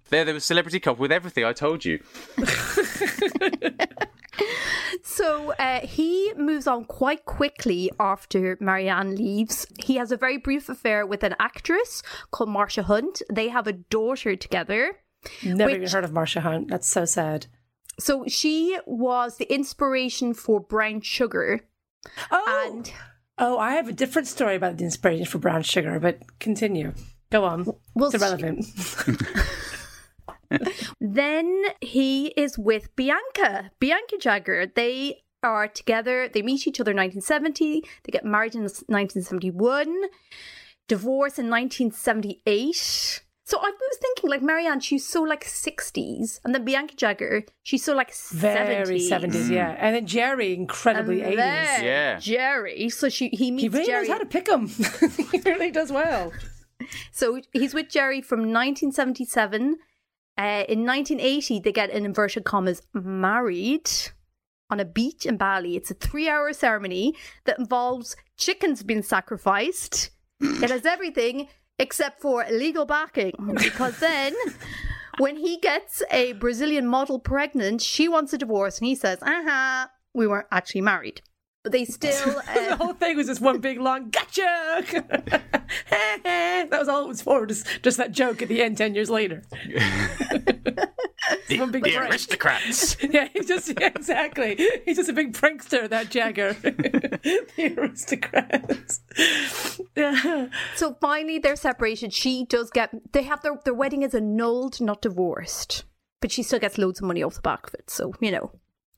there, there was celebrity couple with everything I told you. So uh, he moves on quite quickly after Marianne leaves. He has a very brief affair with an actress called Marsha Hunt. They have a daughter together. Never Which- even heard of Marsha Hunt. That's so sad. So she was the inspiration for Brown Sugar. Oh, And oh, I have a different story about the inspiration for brown sugar, but continue. Go on. Well, it's irrelevant. then he is with Bianca, Bianca Jagger. They are together. They meet each other in 1970. They get married in 1971. Divorce in 1978. So I was thinking, like Marianne, she's so like 60s, and then Bianca Jagger, she's so like 70s. Very 70s, yeah. And then Jerry, incredibly 80s. Yeah. Jerry. So she he meets. He really Jerry. knows how to pick them. he really does well. So he's with Jerry from 1977. Uh, in 1980, they get in inverted commas married on a beach in Bali. It's a three-hour ceremony that involves chickens being sacrificed. It has everything except for legal backing, because then. When he gets a Brazilian model pregnant, she wants a divorce, and he says, "Uh huh, we weren't actually married." But they still the uh, whole thing was just one big long gotcha. that was all it was for. Just, just that joke at the end, ten years later. The, one big the prank. aristocrats. Yeah, he's just yeah, exactly. He's just a big prankster, that Jagger. the aristocrats. Yeah. So finally, they're separated. She does get. They have their their wedding is annulled, not divorced, but she still gets loads of money off the back of it. So you know,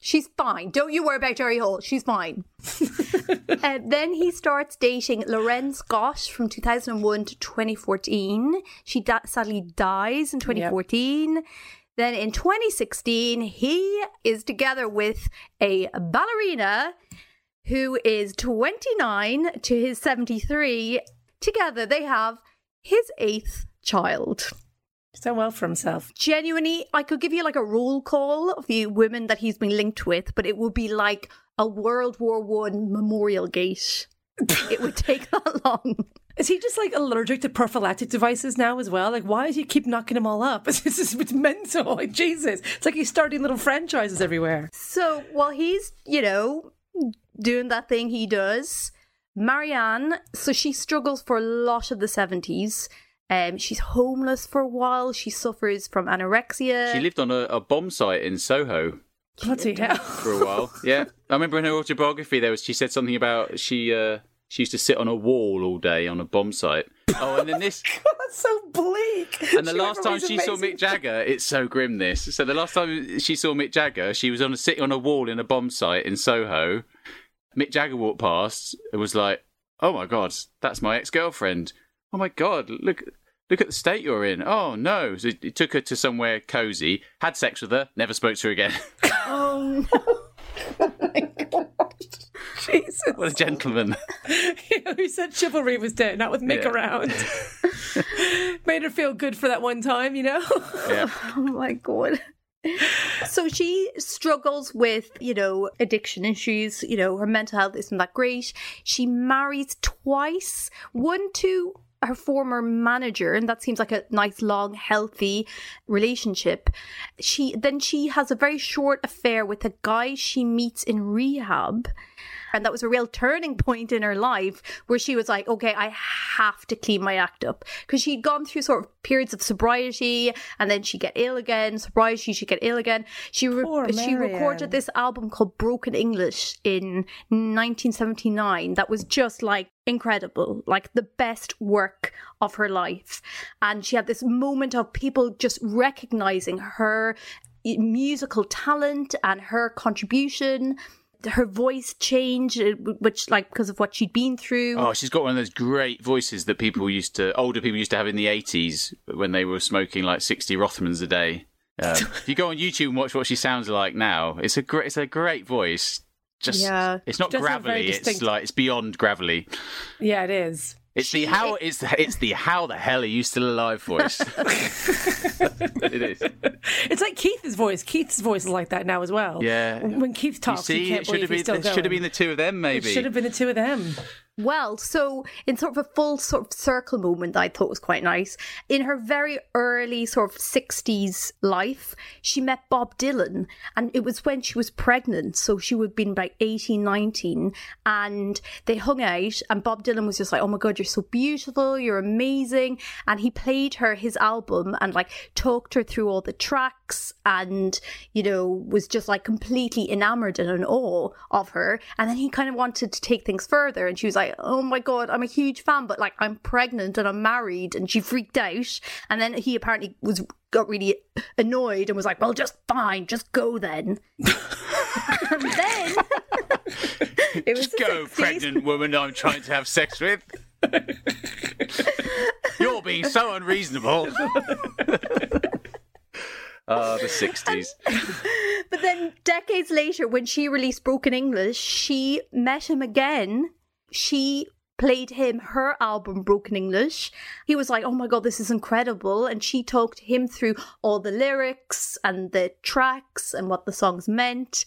she's fine. Don't you worry about Jerry Hall. She's fine. uh, then he starts dating L'Wren Scott from 2001 to 2014. She da- sadly dies in 2014. Then in 2016, he is together with a ballerina who is 29 to his 73. Together, they have his eighth child. Done well for himself. Genuinely, I could give you like a roll call of the women that he's been linked with, but it would be like a World War One memorial gate. it would take that long. Is he just like allergic to prophylactic devices now as well? Like, why does he keep knocking them all up? It's, just, it's mental. Like, Jesus. It's like he's starting little franchises everywhere. So while he's, you know, doing that thing he does, Marianne, so she struggles for a lot of the 70s. Um, she's homeless for a while. She suffers from anorexia. She lived on a, a bomb site in Soho Bloody hell. for a while. Yeah, I remember in her autobiography there was she said something about she uh, she used to sit on a wall all day on a bomb site. Oh, and then this. God, That's so bleak. And the She last time these she saw Mick Jagger, it's so grim. This. So the last time she saw Mick Jagger, she was on a sitting on a wall in a bomb site in Soho. Mick Jagger walked past. and was like, oh my god, that's my ex girlfriend. Oh my god, look. Look at the state you're in. Oh no! So he took her to somewhere cozy, had sex with her, never spoke to her again. Oh, no. Oh my god. Jesus. what a gentleman! You know, he said chivalry was dead, not with Mick Yeah. around. Made her feel good for that one time, you know? yeah. oh my god. So she struggles with, you know, addiction issues. You know, her mental health isn't that great. She marries twice. One to her former manager, and that seems like a nice, long, healthy relationship. She then she has a very short affair with a guy she meets in rehab. And that was a real turning point in her life where she was like, okay, I have to clean my act up. Because she'd gone through sort of periods of sobriety and then she'd get ill again, sobriety, she'd get ill again. She, re- she recorded this album called Broken English in 1979 that was just like incredible, like the best work of her life. And she had this moment of people just recognizing her musical talent and her contribution. Her voice changed, uh, which, like, because of what she'd been through. Oh, she's got one of those great voices that people used to, older people used to have in the 80s when they were smoking like 60 Rothmans a day. Um, if you go on YouTube and watch what she sounds like now, it's a great, it's a great voice. Just, Yeah. it's not gravelly. It's like it's beyond gravelly. Yeah, it is. It's the how it's it's the how the hell are you still alive voice. it is. It's like Keith's voice. Keith's voice is like that now as well. Yeah. When Keith talks, you, see, can't it should believe have he's been still it going. should have been the two of them. It Maybe should have been the two of them. Well, so in sort of a full sort of circle moment that I thought was quite nice, in her very early sort of 60s life, she met Bob Dylan. And it was when she was pregnant. So she would have been like 18, 19. And they hung out. And Bob Dylan was just like, oh my God, you're so beautiful. You're amazing. And he played her his album and like talked her through all the tracks and, you know, was just like completely enamored and in awe of her. And then he kind of wanted to take things further. And she was like, oh my God, I'm a huge fan, but like I'm pregnant and I'm married. And she freaked out. And then he apparently was got really annoyed and was like, well, just fine, just go then. and then it was Just go, 60s. pregnant woman I'm trying to have sex with. You're being so unreasonable. Ah, the 60s. But then decades later, when she released Broken English, she met him again. She played him her album Broken English. He was like, "Oh my god, this is incredible!" And she talked him through all the lyrics and the tracks and what the songs meant.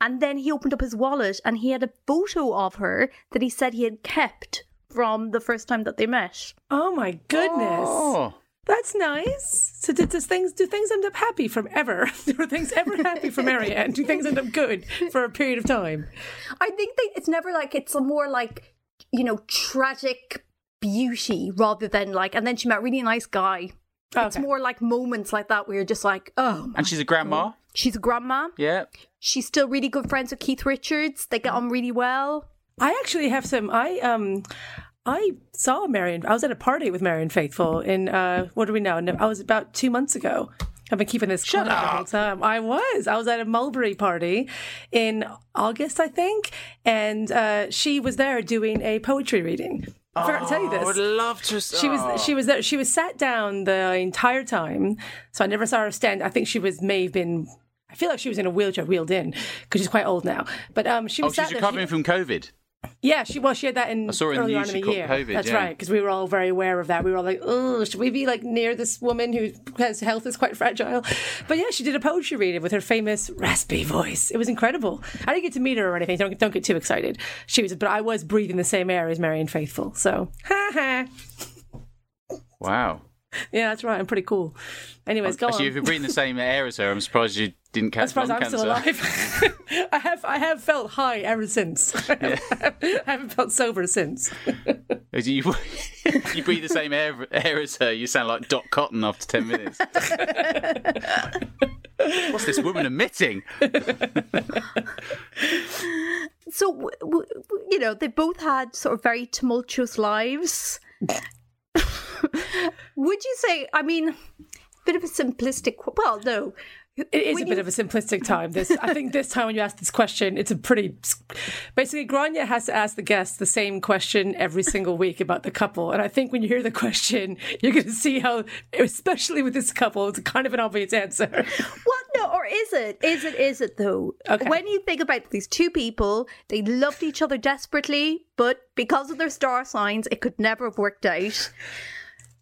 And then he opened up his wallet and he had a photo of her that he said he had kept from the first time that they met. Oh my goodness. Oh, That's nice. So did does things do things end up happy from ever? Are things ever happy for Marianne? Do things end up good for a period of time? I think they, it's never like it's a more like you know tragic beauty rather than like. And then she met a really nice guy. Okay. It's more like moments like that where you're just like, oh, my- and she's a grandma. she's a grandma. Yeah. She's still really good friends with Keith Richards. They get on really well. I actually have some. I um, I saw Marion. I was at a party with Marion Faithfull in uh, what do we know? I was about two months ago. I've been keeping this Shut quiet the up. whole time. I was. I was at a Mulberry party in August, I think, and uh, she was there doing a poetry reading. I forgot to tell you this. I would love to. She was she was there. She was sat down the entire time, so I never saw her stand. I think she was may have been. I feel like she was in a wheelchair, wheeled in, because she's quite old now. But um, she Oh, was she's sat there. recovering from COVID. Yeah, she well, she had that in I saw her in earlier news, on in the year. COVID, That's yeah. right, because we were all very aware of that. We were all like, "Oh, should we be like near this woman who has health is quite fragile?" But yeah, she did a poetry reading with her famous raspy voice. It was incredible. I didn't get to meet her or anything. Don't don't get too excited. She was, but I was breathing the same air as Marion Faithfull. So, ha ha. Wow. Yeah, that's right. I'm pretty cool. Anyways, um, go Actually, on. if you're breathing the same air as her, I'm surprised you didn't catch As far as I'm cancer. still alive, I have I have felt high ever since. I haven't felt sober since. You, you breathe the same air, air as her, you sound like Dot Cotton after 10 minutes. What's this woman emitting? So, w- w- w- you know, they both had sort of very tumultuous lives. Would you say, I mean, a bit of a simplistic, well, no. It is When a bit you- of a simplistic time. This, I think, this time when you ask this question, it's a pretty. Basically, Grainne has to ask the guests the same question every single week about the couple, and I think when you hear the question, you're going to see how, especially with this couple, it's kind of an obvious answer. What? No, or is it? Is it? Is it though? Okay. When you think about these two people, they loved each other desperately, but because of their star signs, it could never have worked out.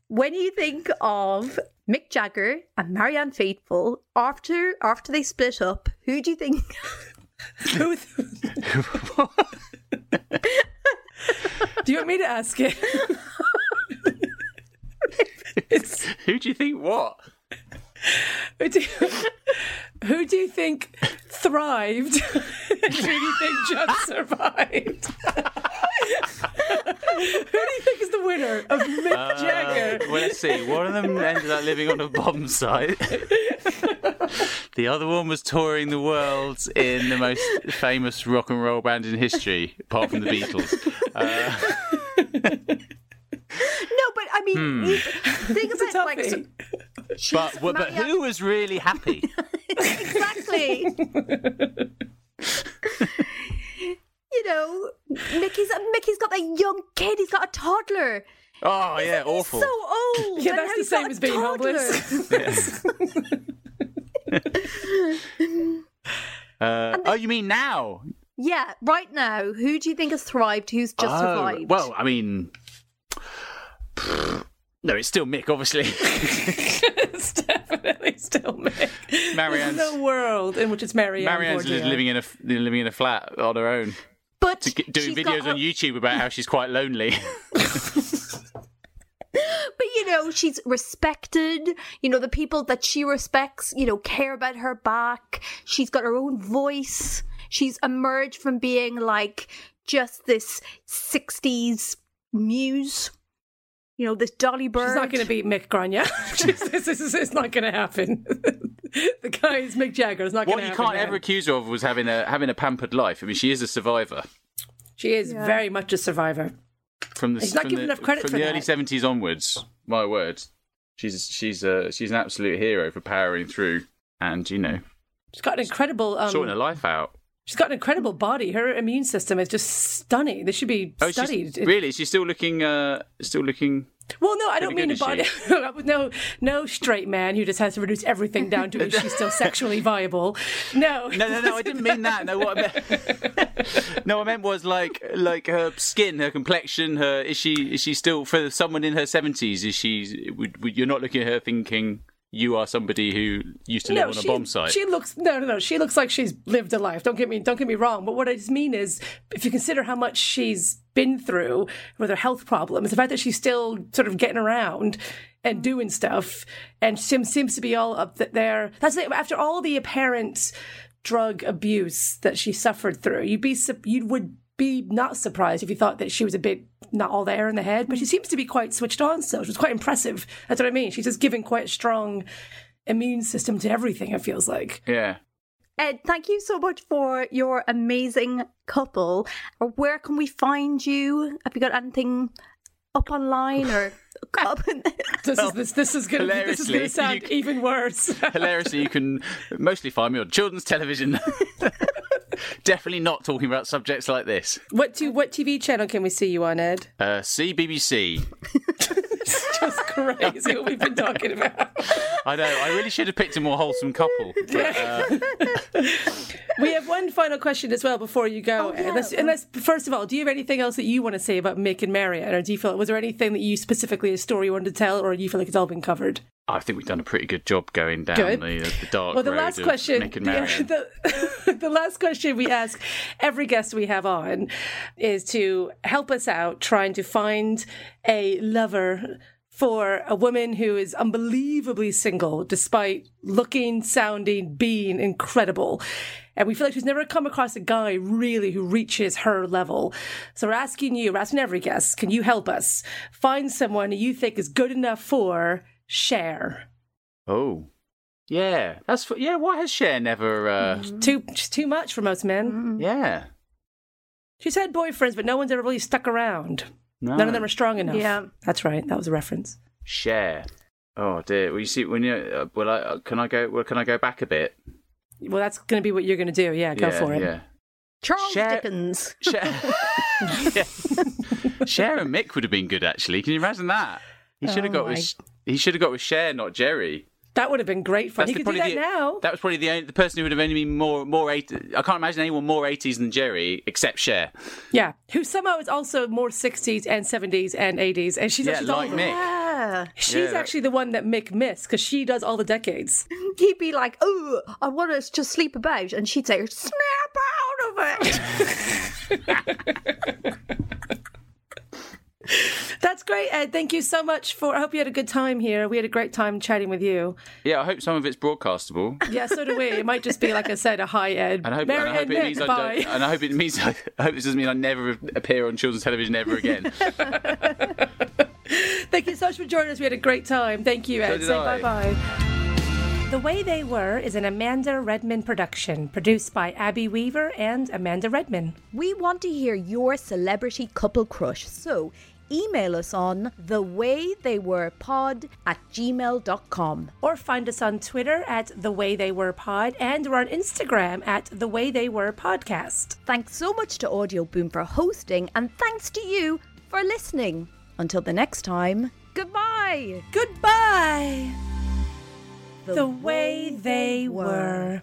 When you think of Mick Jagger and Marianne Faithfull after after they split up, who do you think? Who- do you want me to ask it? It's- Who do you think what? Who, do you, who do you think thrived? who do you think just survived? who do you think is the winner of Mick Jagger? Uh, well, let's see. One of them ended up living on a bomb site. the other one was touring the world in the most famous rock and roll band in history, apart from the Beatles. No, but I mean, Hmm. you think It's a like so, toughie. she's But but who was really happy? exactly? you know, Mickey's Mickey's got a young kid. He's got a toddler. Oh yeah, He's awful. so old. Yeah, that's the same as being toddler. homeless. Uh, oh, you mean now? Yeah, right now, who do you think has thrived? Who's just Oh, survived? Well, I mean, no, it's still Mick, obviously. it's definitely still Mick. Marianne's There's no world in which it's Marianne. Marianne's just living in a living in a flat on her own, but G- doing she's got videos her- on YouTube about how she's quite lonely. But you know, she's respected. You know, the people that she respects, you know, care about her back. She's got her own voice. She's emerged from being like just this 60s muse. You know, this Dolly Bird. She's not going to beat Mick Grainne. She's- this, is it's not going to happen. the guy is Mick Jagger. It's not going what to you can't man. ever accuse her of was having a having a pampered life. I mean, she is a survivor She is Yeah. very much a survivor. from the He's not from given the, enough credit from for the that. early seventies onwards. My word, she's she's a she's an absolute hero for powering through and you know She's got an incredible. Um, sorting her life out. She's got an incredible body. Her immune system is just stunning. This should be Oh, studied. she's, really? She's still looking, uh, still looking. Well, no, I don't mean a good, body. no, no straight man who just has to reduce everything down to is she still sexually viable? No, No, no, no. I didn't mean that. No, what I meant. no, I meant was like, like her skin, her complexion. Her is she is she still for someone in her seventies? Is she? Would, would, you're not looking at her thinking you are somebody who used to live no, on a she, bomb site. she looks no, no, no. She looks like she's lived a life. Don't get me, don't get me wrong. But what I just mean is, if you consider how much she's been through with her health problems, the fact that she's still sort of getting around and mm. doing stuff, and seems seems to be all up there. That's it. After all the apparent drug abuse that she suffered through, you'd be you would be not surprised if you thought that she was a bit not all there in the head, but she seems to be quite switched on still, which was quite impressive. That's what I mean. She's just giving quite a strong immune system to everything, it feels like. yeah. Ed, thank you so much for your amazing couple. Where can we find you? Have you got anything up online or up in This is this this is gonna be, this is gonna sound you- even worse. Hilariously, you can mostly find me on children's television. Definitely not talking about subjects like this. what t- what TV channel can we see you on, Ed? Uh, CBBC. It's just crazy what we've been talking about. I know. I really should have picked a more wholesome couple. But, uh, We have one final question as well before you go. yeah. Unless, unless, first of all, do you have anything else that you want to say about Mick and Marianne, or do you feel was there anything that you specifically a story you wanted to tell, or do you feel like it's all been covered? I think we've done a pretty good job going down Good. the, uh, the dark Well, the last question, the, the, the last question we ask every guest we have on is to help us out trying to find a lover for a woman who is unbelievably single, despite looking, sounding, being incredible. And we feel like she's never come across a guy really who reaches her level. So we're asking you, we're asking every guest, can you help us find someone you think is good enough for Cher? Oh, yeah. That's f- yeah. Why has Cher never? Uh, Too, too much for most men. Yeah. She's had boyfriends, but no one's ever really stuck around. No. None of them are strong enough. Yeah. That's right. That was a reference. Cher. Oh dear. Well, you see, when you uh, well, I, uh, can I go? Well, can I go back a bit? Well, that's going to be what you're going to do. Yeah, go yeah, for it. Yeah. Charles Cher- Dickens? Cher. yeah. Cher and Mick would have been good actually. Can you imagine that? He should have Oh got with. He should have got with Cher, not Jerry. That would have been great fun. That's He the- could do that the- now. That was probably the only the person who would have only been more more eight. I can't imagine anyone more eighties than Jerry except Cher. Yeah. Who somehow is also more 60s and 70s and 80s. And she's, Yeah, she's all like of. Mick. Yeah. She's Yeah, that- actually the one that Mick missed because she does all the decades. He'd be like, oh, I want us to sleep about. And she'd say, snap out of it. That's great, Ed. Thank you so much for. I hope you had a good time here. We had a great time chatting with you. Yeah, I hope some of it's broadcastable. Yeah, so do we. It might just be like I said, a hi Ed. And I hope, Mary and I hope and it Mick, means I bye. don't, and I hope it means I, hope this doesn't mean I never appear on children's television ever again. Thank you so much for joining us. We had a great time. Thank you, Ed. did Say bye bye. The Way They Were is an Amanda Redman production, produced by Abby Weaver and Amanda Redman. we want to hear your celebrity couple crush. So email us on thewaytheywerepod at gmail.com. Or find us on Twitter at The Way They Were Pod, and we're on Instagram at The Way They Were Podcast. Thanks so much to Audioboom for hosting, and thanks to you for listening. Until the next time, goodbye. Goodbye. The, way they were.